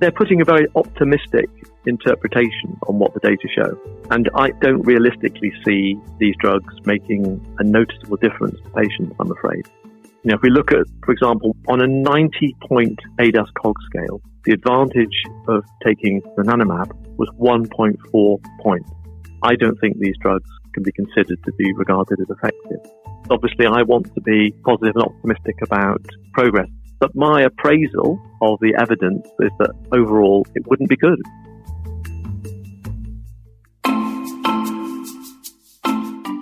they're putting a very optimistic interpretation on what the data show. And I don't realistically see these drugs making a noticeable difference to patients, I'm afraid. You know, if we look at, for example, on a 90 point ADAS COG scale, the advantage of taking donanemab was 1.4 points. I don't think these drugs can be considered to be regarded as effective. Obviously, I want to be positive and optimistic about progress, but my appraisal of the evidence is that overall it wouldn't be good.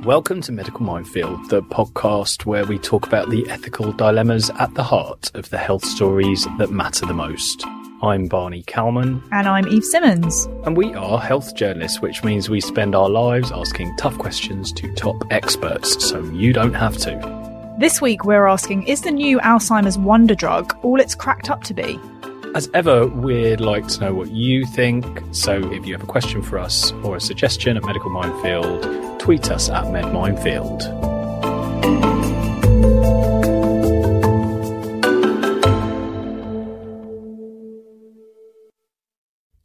Welcome to Medical Minefield, the podcast where we talk about the ethical dilemmas at the heart of the health stories that matter the most. I'm Barney Calman. And I'm Eve Simmons. And we are health journalists, which means we spend our lives asking tough questions to top experts so you don't have to. This week we're asking Is the new Alzheimer's wonder drug all it's cracked up to be? As ever, we'd like to know what you think. So if you have a question for us or a suggestion at Medical Minefield, tweet us at MedMinefield.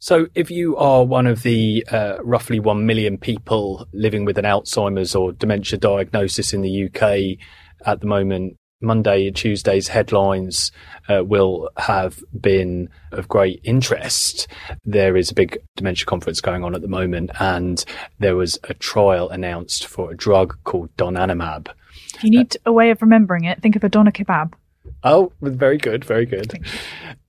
So, if you are one of the uh, roughly 1 million people living with an Alzheimer's or dementia diagnosis in the UK at the moment, Monday and Tuesday's headlines uh, will have been of great interest. There is a big dementia conference going on at the moment, and there was a trial announced for a drug called donanemab. You need a way of remembering it, think of a doner kebab. Oh, very good, very good.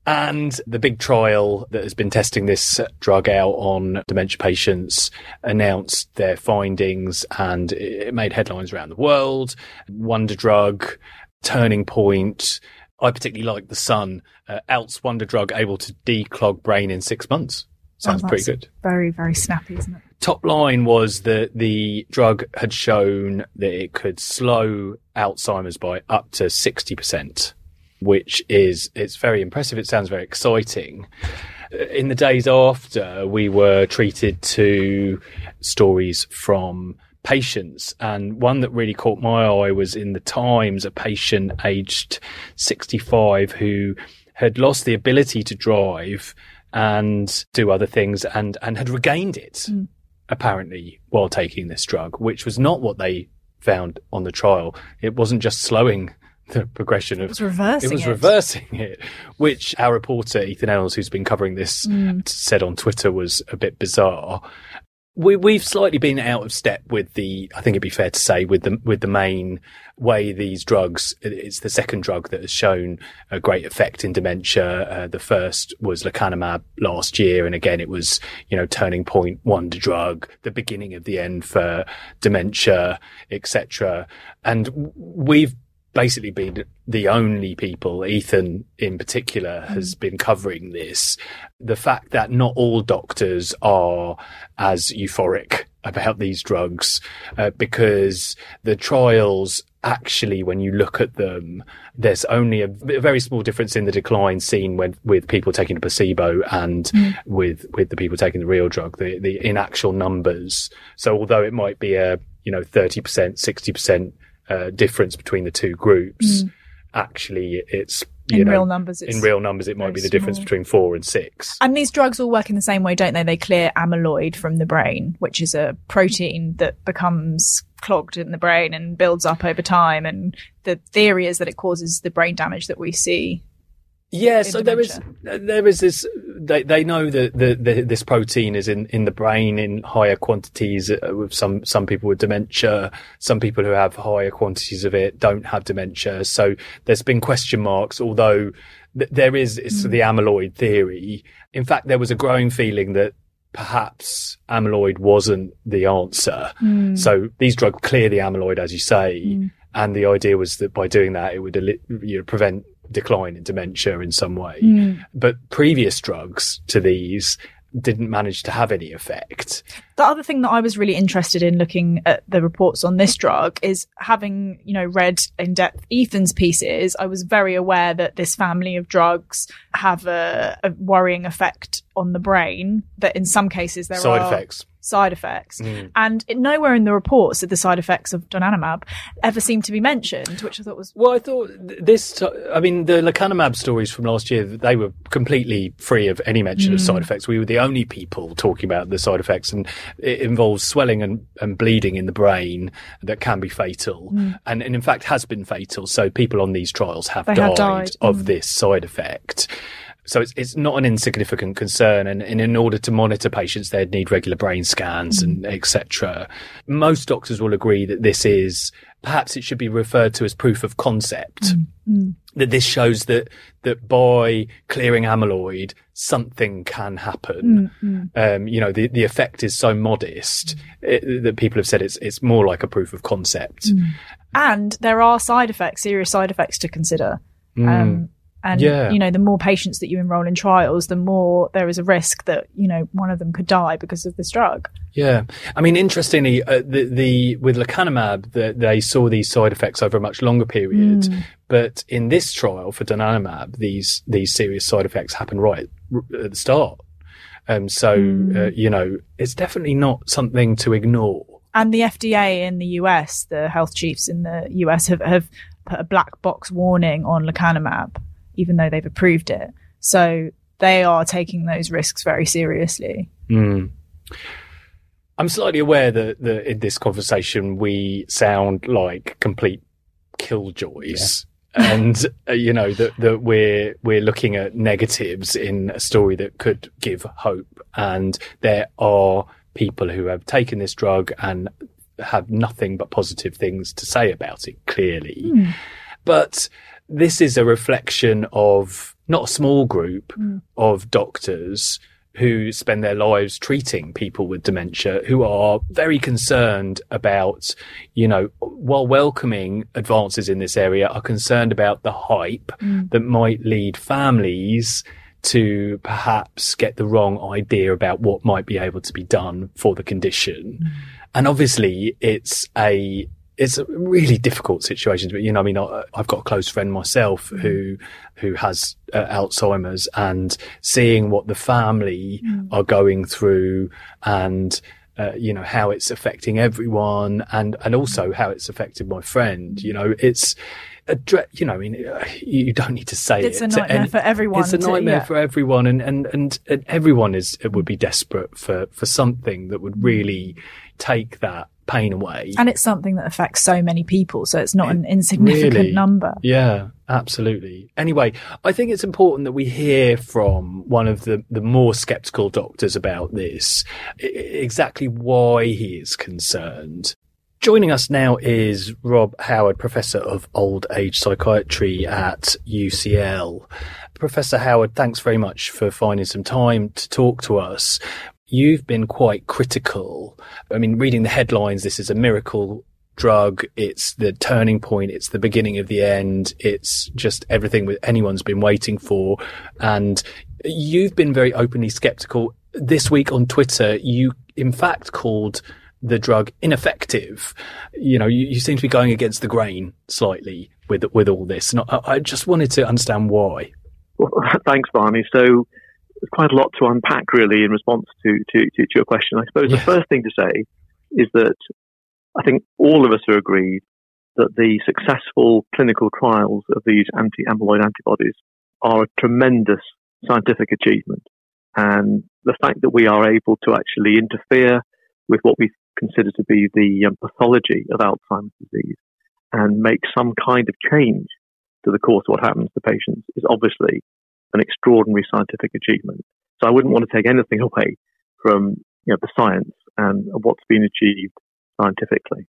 And the big trial that has been testing this drug out on dementia patients announced their findings and it made headlines around the world. Wonder drug turning point. I particularly like the Sun. Uh, Wonder Drug able to declog brain in six months. Sounds Oh, pretty good. Very, very snappy, isn't it? Top line was that the drug had shown that it could slow Alzheimer's by up to 60%, which is, it's very impressive. It sounds very exciting. Uh, in the days after, we were treated to stories from patients. And one that really caught my eye was in the Times, a patient aged 65 who had lost the ability to drive and do other things and, and had regained it hmm. apparently while taking this drug, which was not what they found on the trial. It wasn't just slowing the progression of It was reversing it was it. reversing it, which our reporter Ethan Ennals, who's been covering this, Mm. said on Twitter was a bit bizarre. We, we've slightly been out of step with the, I think it'd be fair to say, with the with the main way these drugs. It's the second drug that has shown a great effect in dementia. Uh, the first was lecanemab last year, and again it was you know turning point wonder drug, the beginning of the end for dementia, etc. And we've basically been the only people, Ethan in particular, has been covering this. The fact that not all doctors are as euphoric about these drugs, uh, because the trials actually, when you look at them, there's only a very small difference in the decline seen when with people taking a placebo and with with the people taking the real drug, the the in actual numbers. So although it might be a you know thirty percent, sixty percent uh, difference between the two groups, actually it's you In know, real numbers, in real numbers, it might be the difference between four and six. And these drugs all work in the same way, don't they? They clear amyloid from the brain, which is a protein that becomes clogged in the brain and builds up over time. And the theory is that it causes the brain damage that we see. Yeah, so there is uh, there is this. They they know that the, the this protein is in, in the brain in higher quantities. uh, With some some people with dementia, some people who have higher quantities of it don't have dementia. So there's been question marks. Although th- there is it's mm. the amyloid theory. In fact, there was a growing feeling that perhaps amyloid wasn't the answer. Mm. So these drugs clear the amyloid, as you say, mm. and the idea was that by doing that, it would you know, prevent decline in dementia in some way. Hmm. But previous drugs to these didn't manage to have any effect. The other thing that I was really interested in looking at the reports on this drug is having, you know, read in depth Ethan's pieces, I was very aware that this family of drugs have a, a worrying effect on the brain, that in some cases there Side are Side effects. Side effects. Mm. And it, nowhere in the reports did the side effects of donanemab ever seem to be mentioned, which I thought was. Well, I thought this, I mean, the lecanemab stories from last year, they were completely free of any mention mm. of side effects. We were the only people talking about the side effects, and it involves swelling and, and bleeding in the brain that can be fatal, mm. and, and in fact has been fatal. So people on these trials have, died, have died, of mm. this side effect. So it's it's not an insignificant concern, and, and in order to monitor patients, they'd need regular brain scans mm. and etc. Most doctors will agree that this is perhaps it should be referred to as proof of concept. Mm. Mm. That this shows that that by clearing amyloid, something can happen. Mm, mm. Um, you know, the, the effect is so modest it, that people have said it's it's more like a proof of concept. Mm. And there are side effects, serious side effects to consider. Um, and, yeah. you know, the more patients that you enroll in trials, the more there is a risk that, you know, one of them could die because of this drug. Yeah. I mean, interestingly, uh, the, the, with lecanemab, the, they saw these side effects over a much longer period. Mm. But in this trial for donanemab, these, these serious side effects happen right at the start. Um, so, mm. uh, you know, it's definitely not something to ignore. And the FDA in the US, the health chiefs in the US have, have put a black box warning on lecanemab even though they've approved it. So they are taking those risks very seriously. Mm. I'm slightly aware that, that, in this conversation we sound like complete killjoys. Yeah. and uh, you know that that we're we're looking at negatives in a story that could give hope and there are people who have taken this drug and have nothing but positive things to say about it clearly mm. but this is a reflection of not a small group mm. of doctors who spend their lives treating people with dementia who are very concerned about, you know, while welcoming advances in this area, are concerned about the hype mm. that might lead families to perhaps get the wrong idea about what might be able to be done for the condition. Mm. And obviously it's a it's a really difficult situation. But you know, I mean, I, have got a close friend myself mm. who who has uh, Alzheimer's, and seeing what the family mm. are going through, and uh, you know how it's affecting everyone, and and also how it's affected my friend. You know, it's. A dre- you know, I mean, uh, you don't need to say it's it. It's a nightmare for everyone. It's a nightmare yeah. for everyone, and, and and and everyone is it would be desperate for for something that would really take that pain away. And it's something that affects so many people, so it's not it an insignificant really, number. Yeah, absolutely. Anyway, I think it's important that we hear from one of the, the more skeptical doctors about this, exactly why he is concerned. Joining us now is Rob Howard, Professor of Old Age Psychiatry at UCL. Professor Howard, thanks very much for finding some time to talk to us you've been quite critical. I mean, reading the headlines, this is a miracle drug. It's the turning point. It's the beginning of the end. It's just everything anyone's been waiting for. And you've been very openly skeptical. This week on Twitter, you in fact called the drug ineffective. You know, you, you seem to be going against the grain slightly with with all this. And I, I just wanted to understand why. Well, thanks, Barney. So there's quite a lot to unpack really in response to, to, to, to your question. I suppose yeah. the first thing to say is that I think all of us are agreed that the successful clinical trials of these anti-amyloid antibodies are a tremendous scientific achievement. And the fact that we are able to actually interfere with what we consider to be the um, pathology of Alzheimer's disease and make some kind of change to the course of what happens to patients is obviously an extraordinary scientific achievement. So I wouldn't want to take anything away from you know, the science and what's been achieved scientifically.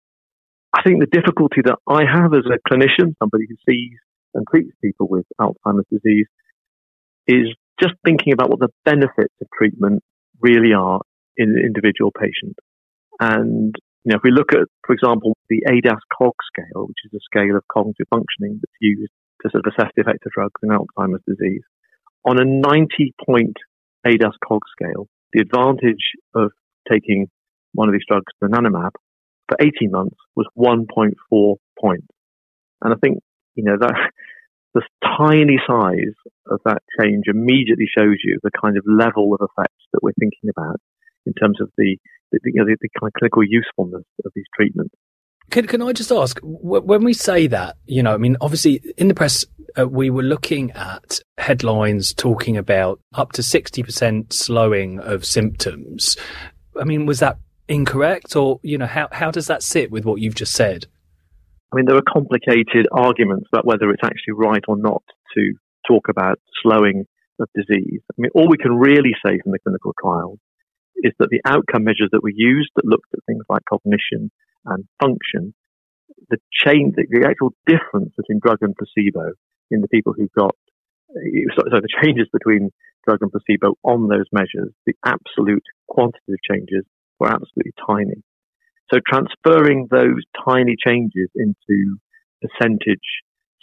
I think the difficulty that I have as a clinician, somebody who sees and treats people with Alzheimer's disease, is just thinking about what the benefits of treatment really are in an individual patient. And you know, if we look at, for example, the ADAS-Cog scale, which is a scale of cognitive functioning that's used to sort of assess the effect of drugs in Alzheimer's disease, on a 90 point ADAS cog scale, the advantage of taking one of these drugs, the donanemab, for 18 months was 1.4 points. And I think, you know, that the tiny size of that change immediately shows you the kind of level of effects that we're thinking about in terms of the the, you know, the, the kind of clinical usefulness of these treatments. Can, can I just ask, when we say that, you know, I mean, obviously in the press, uh, we were looking at headlines talking about up to 60% slowing of symptoms. I mean, was that incorrect or, you know, how, how does that sit with what you've just said? I mean, there are complicated arguments about whether it's actually right or not to talk about slowing of disease. I mean, all we can really say from the clinical trials is that the outcome measures that were used that looked at things like cognition and function, the change, the actual difference between drug and placebo in the people who got, uh, so, so the changes between drug and placebo on those measures, the absolute quantitative changes were absolutely tiny. So transferring those tiny changes into percentage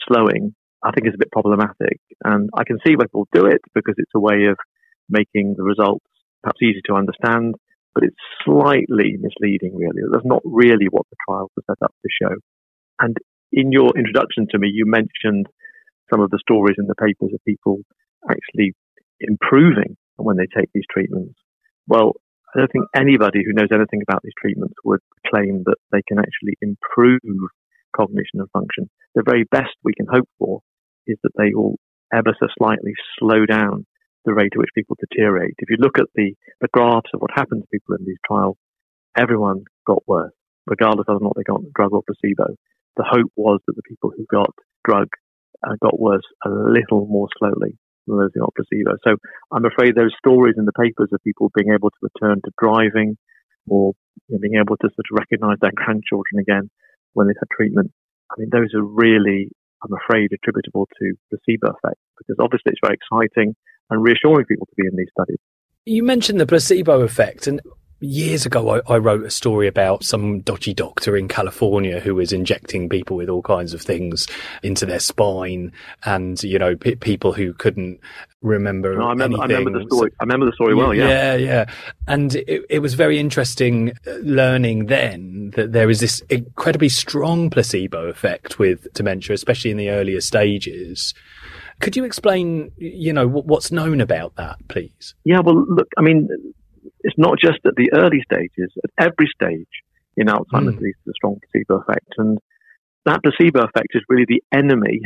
slowing, I think is a bit problematic. And I can see why people do it because it's a way of making the results perhaps easy to understand, but it's slightly misleading, really. That's not really what the trials are set up to show. And in your introduction to me, you mentioned some of the stories in the papers of people actually improving when they take these treatments. Well, I don't think anybody who knows anything about these treatments would claim that they can actually improve cognition and function. The very best we can hope for is that they will ever so slightly slow down the rate at which people deteriorate. If you look at the, the graphs of what happened to people in these trials, everyone got worse, regardless of whether or not they got drug or placebo. The hope was that the people who got drug uh, got worse a little more slowly than those got placebo. So I'm afraid those stories in the papers of people being able to return to driving or you know, being able to sort of recognize their grandchildren again when they've had treatment. I mean, those are really, I'm afraid, attributable to placebo effect because obviously it's very exciting and reassuring people to be in these studies. You mentioned the placebo effect, and years ago I, I, wrote a story about some dodgy doctor in California who was injecting people with all kinds of things into their spine, and you know p- people who couldn't remember. No, I remember, I remember the story. I remember the story well. Yeah, yeah, yeah. And it, it was very interesting uh, learning then that there is this incredibly strong placebo effect with dementia, especially in the earlier stages. Could you explain, you know, what's known about that, please? Yeah, well, look, I mean, it's not just at the early stages, at every stage in Alzheimer's mm. disease, there's a strong placebo effect. And that placebo effect is really the enemy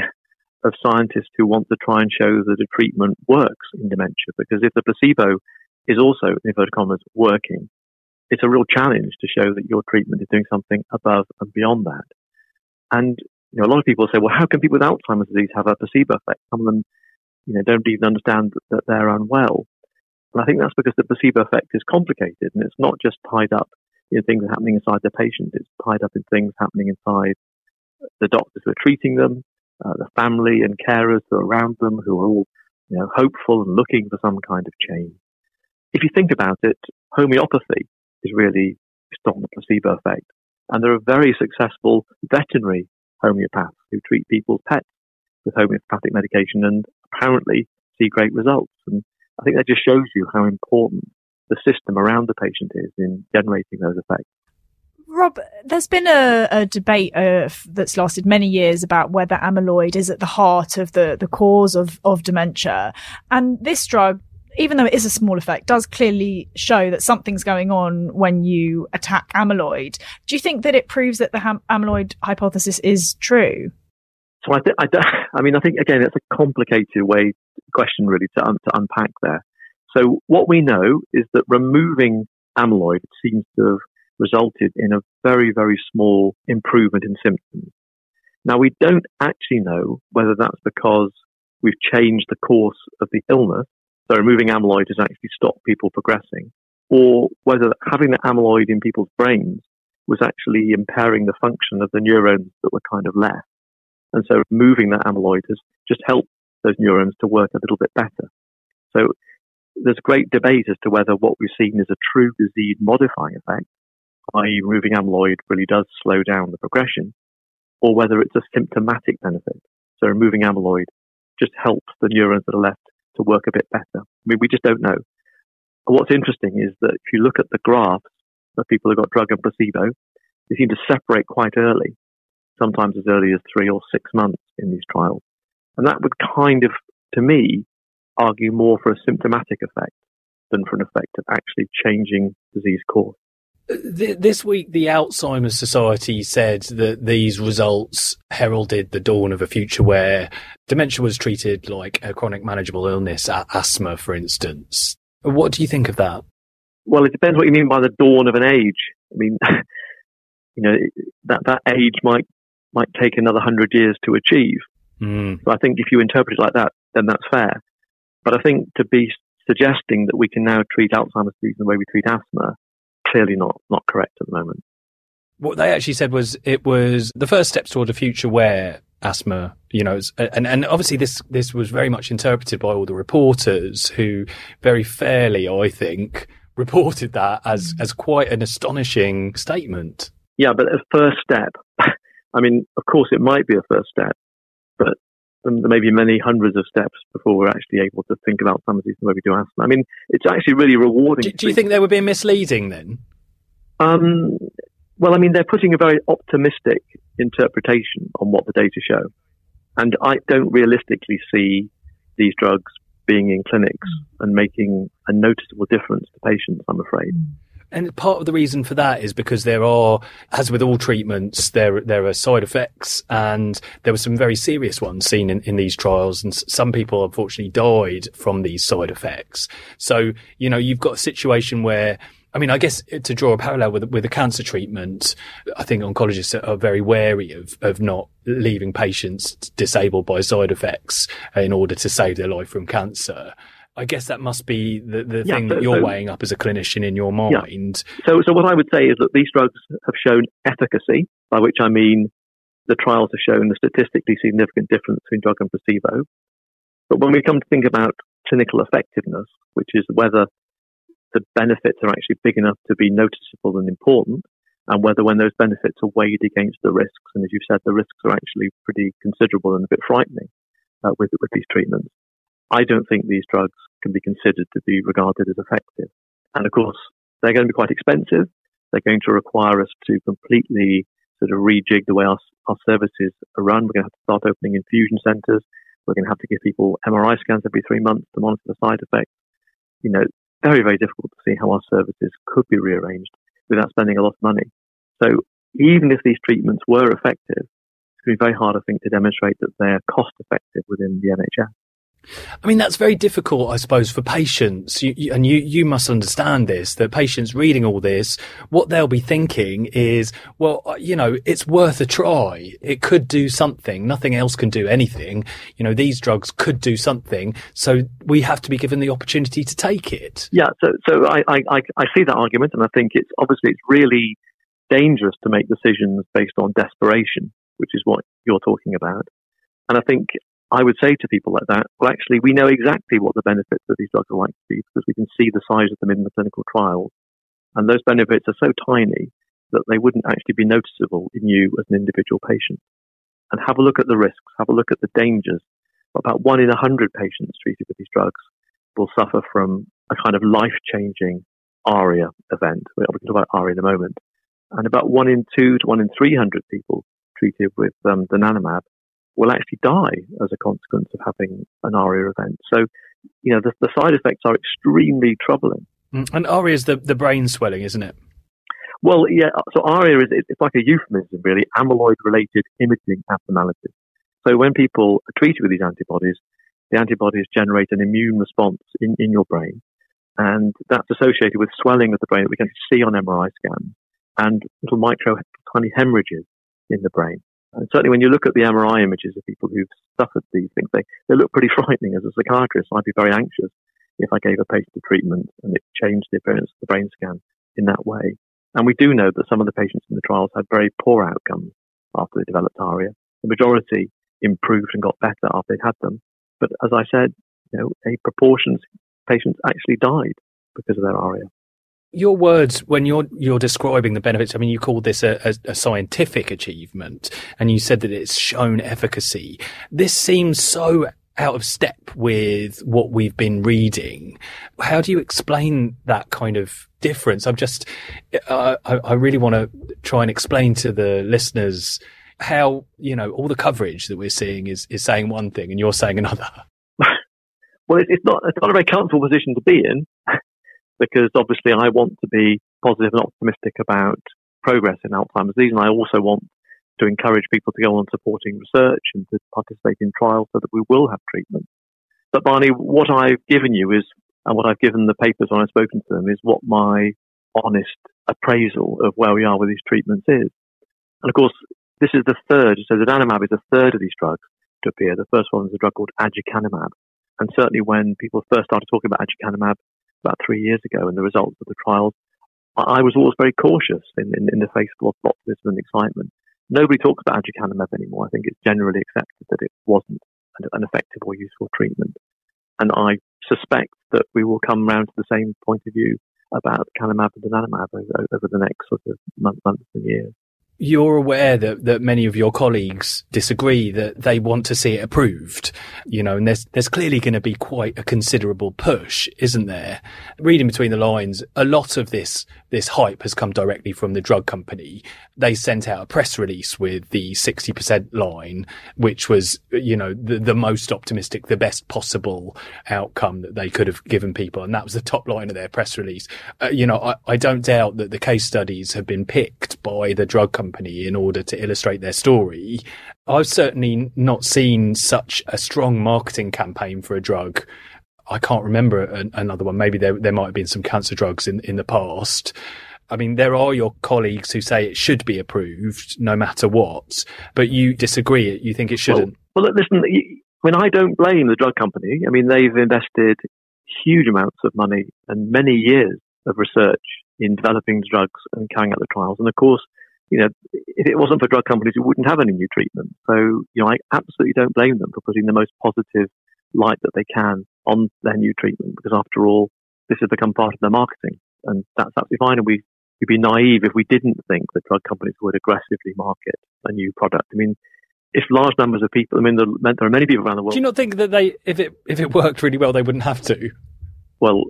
of scientists who want to try and show that a treatment works in dementia. Because if the placebo is also, in inverted commas, working, it's a real challenge to show that your treatment is doing something above and beyond that. And you know, a lot of people say, well, how can people with Alzheimer's disease have a placebo effect? Some of them, you know, don't even understand that they're unwell. And I think that's because the placebo effect is complicated and it's not just tied up in things happening inside the patient. It's tied up in things happening inside the doctors who are treating them, uh, the family and carers who are around them, who are all, you know, hopeful and looking for some kind of change. If you think about it, homeopathy is really based on the placebo effect. And there are very successful veterinary homeopaths who treat people's pets with homeopathic medication and apparently see great results. And I think that just shows you how important the system around the patient is in generating those effects. Rob, there's been a, a debate uh, that's lasted many years about whether amyloid is at the heart of the, the cause of, of dementia. And this drug even though it is a small effect, does clearly show that something's going on when you attack amyloid. Do you think that it proves that the amyloid hypothesis is true? So I, th- I, I mean, I think again, it's a complicated way question really to, un- to unpack there. So what we know is that removing amyloid seems to have resulted in a very, very small improvement in symptoms. Now we don't actually know whether that's because we've changed the course of the illness so removing amyloid has actually stopped people progressing, or whether having the amyloid in people's brains was actually impairing the function of the neurons that were kind of left. And so removing that amyloid has just helped those neurons to work a little bit better. So there's great debate as to whether what we've seen is a true disease modifying effect, i.e. removing amyloid really does slow down the progression, or whether it's a symptomatic benefit. So removing amyloid just helps the neurons that are left to work a bit better. I mean, we just don't know. What's interesting is that if you look at the graphs of people who got drug and placebo, they seem to separate quite early, sometimes as early as three or six months in these trials. And that would kind of, to me, argue more for a symptomatic effect than for an effect of actually changing disease course. This week, the Alzheimer's Society said that these results heralded the dawn of a future where dementia was treated like a chronic manageable illness, asthma, for instance. What do you think of that? Well, it depends what you mean by the dawn of an age. I mean, you know, that, that age might, might take another hundred years to achieve. Mm. So I think if you interpret it like that, then that's fair. But I think to be suggesting that we can now treat Alzheimer's disease the way we treat asthma clearly not not correct at the moment. What they actually said was it was the first steps toward a future where asthma, you know, and, and obviously this, this was very much interpreted by all the reporters who very fairly, I think, reported that as, as quite an astonishing statement. Yeah, but a first step. I mean, of course it might be a first step, but um, there may be many hundreds of steps before we're actually able to think about some of these we do asthma. I mean, it's actually really rewarding. Do, do you think they were being misleading then? Um, well, I mean, they're putting a very optimistic interpretation on what the data show. And I don't realistically see these drugs being in clinics mm. and making a noticeable difference to patients, I'm afraid. Mm. And part of the reason for that is because there are, as with all treatments, there there are side effects, and there were some very serious ones seen in, in these trials, and some people unfortunately died from these side effects. So you know you've got a situation where. I mean, I guess eh, to draw a parallel with with a cancer treatment, I think oncologists are very wary of of not leaving patients disabled by side effects in order to save their life from cancer. I guess that must be the, the yeah, thing so, that you're so, weighing up as a clinician in your mind. Yeah. So, so what I would say is that these drugs have shown efficacy, by which I mean the trials have shown a statistically significant difference between drug and placebo. But when we come to think about clinical effectiveness, which is whether the benefits are actually big enough to be noticeable and important, and whether when those benefits are weighed against the risks, and as you've said, the risks are actually pretty considerable and a bit frightening uh, with, with these treatments, I don't think these drugs can be considered to be regarded as effective. And of course, they're going to be quite expensive. They're going to require us to completely sort of rejig the way our, our services are run. We're going to have to start opening infusion centers. We're going to have to give people MRI scans every three months to monitor the side effects. You know, very, very difficult to see how our services could be rearranged without spending a lot of money. So even if these treatments were effective, it's going to be very hard, I think, to demonstrate that they're cost effective within the NHS. I mean, that's very difficult, I suppose, for patients. You, you, and you, you must understand this, that patients reading all this, what they'll be thinking is, well, uh, you know, it's worth a try. It could do something. Nothing else can do anything. You know, these drugs could do something. So we have to be given the opportunity to take it. Yeah. So, so I, I, I see that argument. And I think it's obviously it's really dangerous to make decisions based on desperation, which is what you're talking about. And I think I would say to people like that, well, actually, we know exactly what the benefits of these drugs are like to be because we can see the size of them in the clinical trials. And those benefits are so tiny that they wouldn't actually be noticeable in you as an individual patient. And have a look at the risks, have a look at the dangers. About one in a hundred patients treated with these drugs will suffer from a kind of life changing ARIA event. We'll talk about ARIA in a moment. And about one in two to one in 300 people treated with um, donanemab will actually die as a consequence of having an ARIA event. So, you know, the, the side effects are extremely troubling. Mm, and ARIA is the, the brain swelling, isn't it? Well, yeah. So ARIA is it's like a euphemism, really, amyloid-related imaging abnormalities. So when people are treated with these antibodies, the antibodies generate an immune response in, in your brain, and that's associated with swelling of the brain that we can see on MRI scans and little micro tiny hemorrhages in the brain. And certainly when you look at the MRI images of people who've suffered these things, they, they look pretty frightening. As a psychiatrist, I'd be very anxious if I gave a patient a treatment and it changed the appearance of the brain scan in that way. And we do know that some of the patients in the trials had very poor outcomes after they developed ARIA. The majority improved and got better after they'd had them. But as I said, you know, a proportion of patients actually died because of their ARIA your words when you're you're describing the benefits. I mean, you called this a, a, a, scientific achievement, and you said that it's shown efficacy. This seems so out of step with what we've been reading. How do you explain that kind of difference? I'm just, uh, I, I really want to try and explain to the listeners how you know all the coverage that we're seeing is is saying one thing, and you're saying another. well, it's not it's not a very comfortable position to be in because obviously I want to be positive and optimistic about progress in Alzheimer's disease, and I also want to encourage people to go on supporting research and to participate in trials so that we will have treatment. But Barney, what I've given you is, and what I've given the papers when I've spoken to them is what my honest appraisal of where we are with these treatments is. And of course, this is the third, so the is the third of these drugs to appear. The first one was a drug called aducanumab. And certainly when people first started talking about aducanumab about three years ago and the results of the trials, I was always very cautious in, in, in the face of optimism and excitement. Nobody talks about aducanumab anymore. I think it's generally accepted that it wasn't an, an effective or useful treatment. And I suspect that we will come round to the same point of view about aducanumab and donanemab over, over the next sort of month, months and years you're aware that, that many of your colleagues disagree that they want to see it approved, you know, and there's, there's clearly going to be quite a considerable push, isn't there? Reading between the lines, a lot of this, this hype has come directly from the drug company. They sent out a press release with the 60% line, which was, you know, the, the most optimistic, the best possible outcome that they could have given people. And that was the top line of their press release. Uh, you know, I, I don't doubt that the case studies have been picked by the drug company company in order to illustrate their story. I've certainly not seen such a strong marketing campaign for a drug. I can't remember an, another one. Maybe there, there might have been some cancer drugs in, in the past. I mean, there are your colleagues who say it should be approved no matter what, but you disagree. You think it shouldn't. Well, well listen, I mean, I don't blame the drug company. I mean, they've invested huge amounts of money and many years of research in developing drugs and carrying out the trials. And of course, you know, if it wasn't for drug companies, we wouldn't have any new treatment. So, you know, I absolutely don't blame them for putting the most positive light that they can on their new treatment because after all, this has become part of their marketing and that's absolutely fine. And we, we'd be naive if we didn't think that drug companies would aggressively market a new product. I mean, if large numbers of people, I mean, there, there are many people around the world. Do you not think that they, if it, if it worked really well, they wouldn't have to? Well,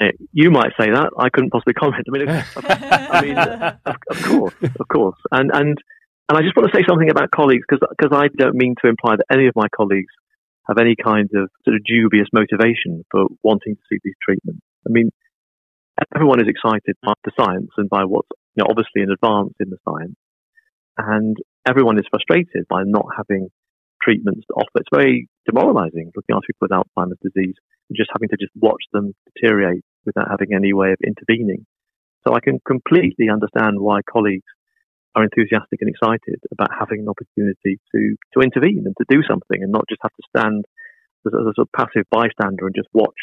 uh, you might say that. I couldn't possibly comment. I mean, I mean, of, of, course, of course. And and and I just want to say something about colleagues because I don't mean to imply that any of my colleagues have any kind of sort of dubious motivation for wanting to see these treatments. I mean, everyone is excited by the science and by what's you know, obviously an advance in the science, and everyone is frustrated by not having treatments to offer. It's very demoralizing looking after people with Alzheimer's disease and just having to just watch them deteriorate without having any way of intervening. So I can completely understand why colleagues are enthusiastic and excited about having an opportunity to, to intervene and to do something and not just have to stand as a, as a passive bystander and just watch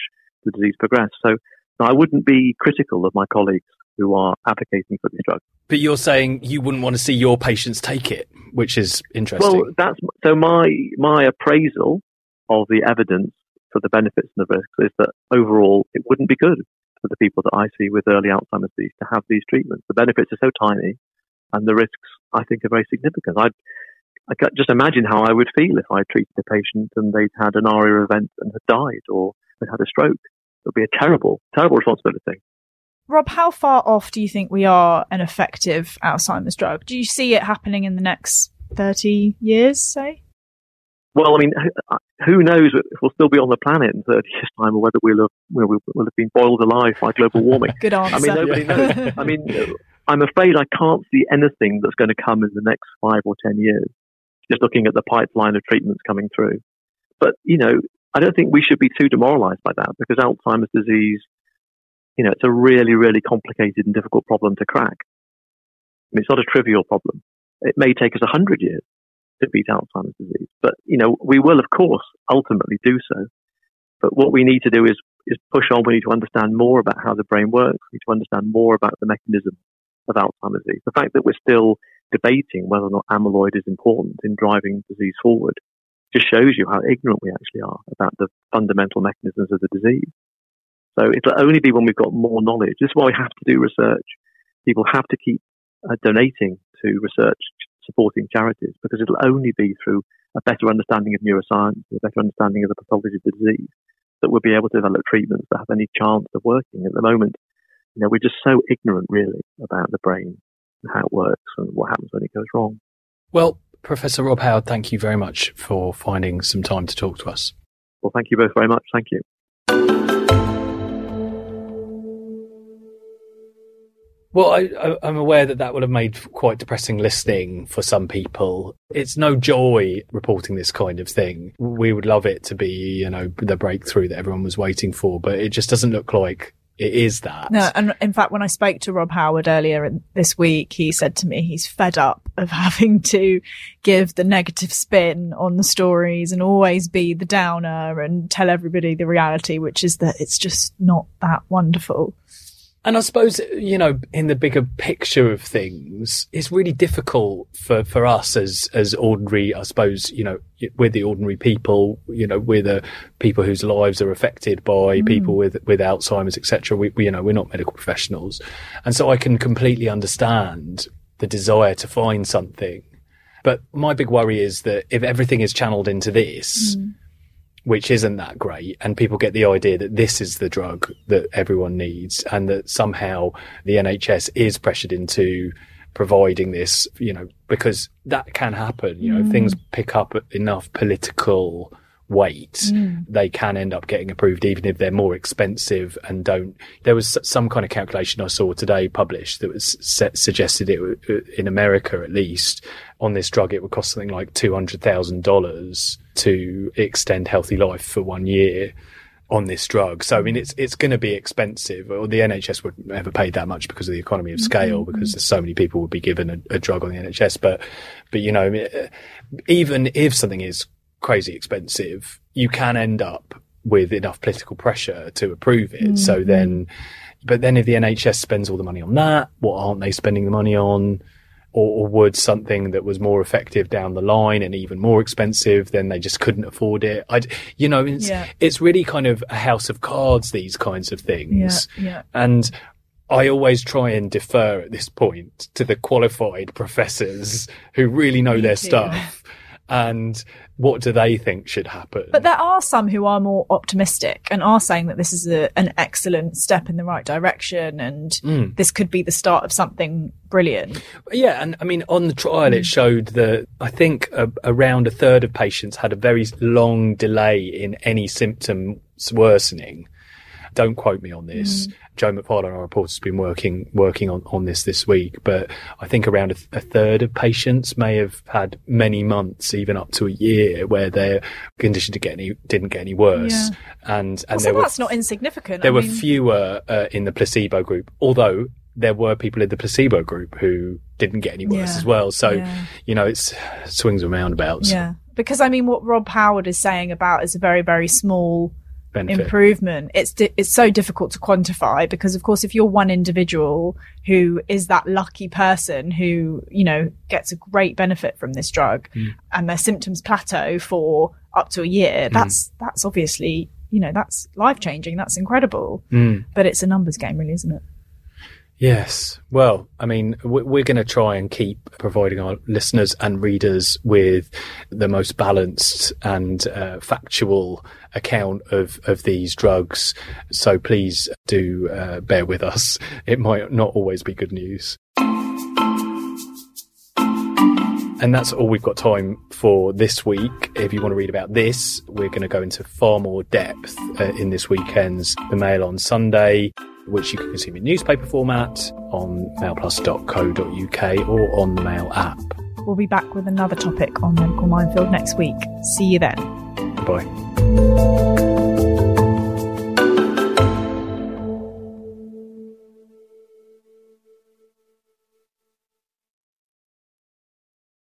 the disease progress. So I wouldn't be critical of my colleagues who are advocating for this drug. But you're saying you wouldn't want to see your patients take it, which is interesting. Well, that's so my my appraisal of the evidence for the benefits and the risks is that overall it wouldn't be good for the people that I see with early Alzheimer's disease to have these treatments. The benefits are so tiny and the risks I think are very significant. I'd, I can just imagine how I would feel if I treated a patient and they'd had an ARIA event and had died or had had a stroke. It would be a terrible, terrible responsibility. Rob, how far off do you think we are an effective Alzheimer's drug? Do you see it happening in the next 30 years, say? Well, I mean, uh, who knows if we'll still be on the planet in 30 years' time or whether we'll have, we'll, we'll have been boiled alive by global warming. Good answer. I mean, nobody knows. I mean, I'm afraid I can't see anything that's going to come in the next five or 10 years, just looking at the pipeline of treatments coming through. But, you know, I don't think we should be too demoralized by that because Alzheimer's disease, you know, it's a really, really complicated and difficult problem to crack. I mean, it's not a trivial problem. It may take us a hundred years to beat Alzheimer's disease. But, you know, we will, of course, ultimately do so. But what we need to do is, is push on. We need to understand more about how the brain works. We need to understand more about the mechanism of Alzheimer's disease. The fact that we're still debating whether or not amyloid is important in driving disease forward just shows you how ignorant we actually are about the fundamental mechanisms of the disease. So it'll only be when we've got more knowledge. This is why we have to do research. People have to keep uh, donating to research supporting charities because it'll only be through a better understanding of neuroscience, a better understanding of the pathology of the disease that we'll be able to develop treatments that have any chance of working. At the moment, you know, we're just so ignorant really about the brain and how it works and what happens when it goes wrong. Well, Professor Rob Howard, thank you very much for finding some time to talk to us. Well, thank you both very much. Thank you. Well, I, am aware that that would have made quite depressing listening for some people. It's no joy reporting this kind of thing. We would love it to be, you know, the breakthrough that everyone was waiting for, but it just doesn't look like it is that. No, and in fact, when I spoke to Rob Howard earlier in, this week, he said to me he's fed up of having to give the negative spin on the stories and always be the downer and tell everybody the reality, which is that it's just not that wonderful. And I suppose, you know, in the bigger picture of things, it's really difficult for, for us as, as ordinary, I suppose, you know, we're the ordinary people, you know, we're the people whose lives are affected by mm. people with, with Alzheimer's, etc. We, we, you know, we're not medical professionals. And so I can completely understand the desire to find something. But my big worry is that if everything is channeled into this, mm which isn't that great. And people get the idea that this is the drug that everyone needs and that somehow the NHS is pressured into providing this, you know, because that can happen. You know, mm. things pick up enough political weight, mm. they can end up getting approved even if they're more expensive and don't. There was some kind of calculation I saw today published that was suggested it uh, in America at least on this drug it would cost something like two hundred thousand dollars to extend healthy life for one year on this drug. So I mean, it's it's going to be expensive. Or the NHS would never pay that much because of the economy of scale, mm-hmm. because so many people would be given a, a, drug on the NHS. But but you know, even if something is crazy expensive, you can end up with enough political pressure to approve it. Mm-hmm. So then, but then if the NHS spends all the money on that, what aren't they spending the money on? Or, or, would something that was more effective down the line and even more expensive, then they just couldn't afford it. I, you know, it's, yeah. it's really kind of a house of cards, these kinds of things. Yeah, yeah. And I always try and defer at this point to the qualified professors who really know Me their too. stuff. And what do they think should happen? But there are some who are more optimistic and are saying that this is a, an excellent step in the right direction and mm. this could be the start of something brilliant. Yeah, and I mean, on the trial, mm. it showed that I think uh, around a third of patients had a very long delay in any symptoms worsening. Don't quote me on this. Mm. Jo Macfarlane, our reporter, has been working working on, on this this week, but I think around a, th- a, third of patients may have had many months, even up to a year, where their condition didn't get any didn't get any worse. Yeah. And and well, so that's not insignificant. There I were mean... fewer uh, in the placebo group, although there were people in the placebo group who didn't get any worse yeah. as well. So, yeah. you know, it's swings and roundabouts. Yeah. Because I mean, what Rob Howard is saying about is a very, very small Benefit. improvement it's di- it's so difficult to quantify because of course if you're one individual who is that lucky person who you know gets a great benefit from this drug mm. and their symptoms plateau for up to a year mm. that's that's obviously you know that's life changing that's incredible mm. but it's a numbers game really isn't it Yes. Well, I mean, we're going to try and keep providing our listeners and readers with the most balanced and uh, factual account of, of these drugs. So please do uh, bear with us. It might not always be good news. And that's all we've got time for this week. If you want to read about this, we're going to go into far more depth uh, in this weekend's The Mail on Sunday which you can consume in newspaper format on mailplus.co.uk or on the Mail app. We'll be back with another topic on Medical Minefield next week. See you then. Bye.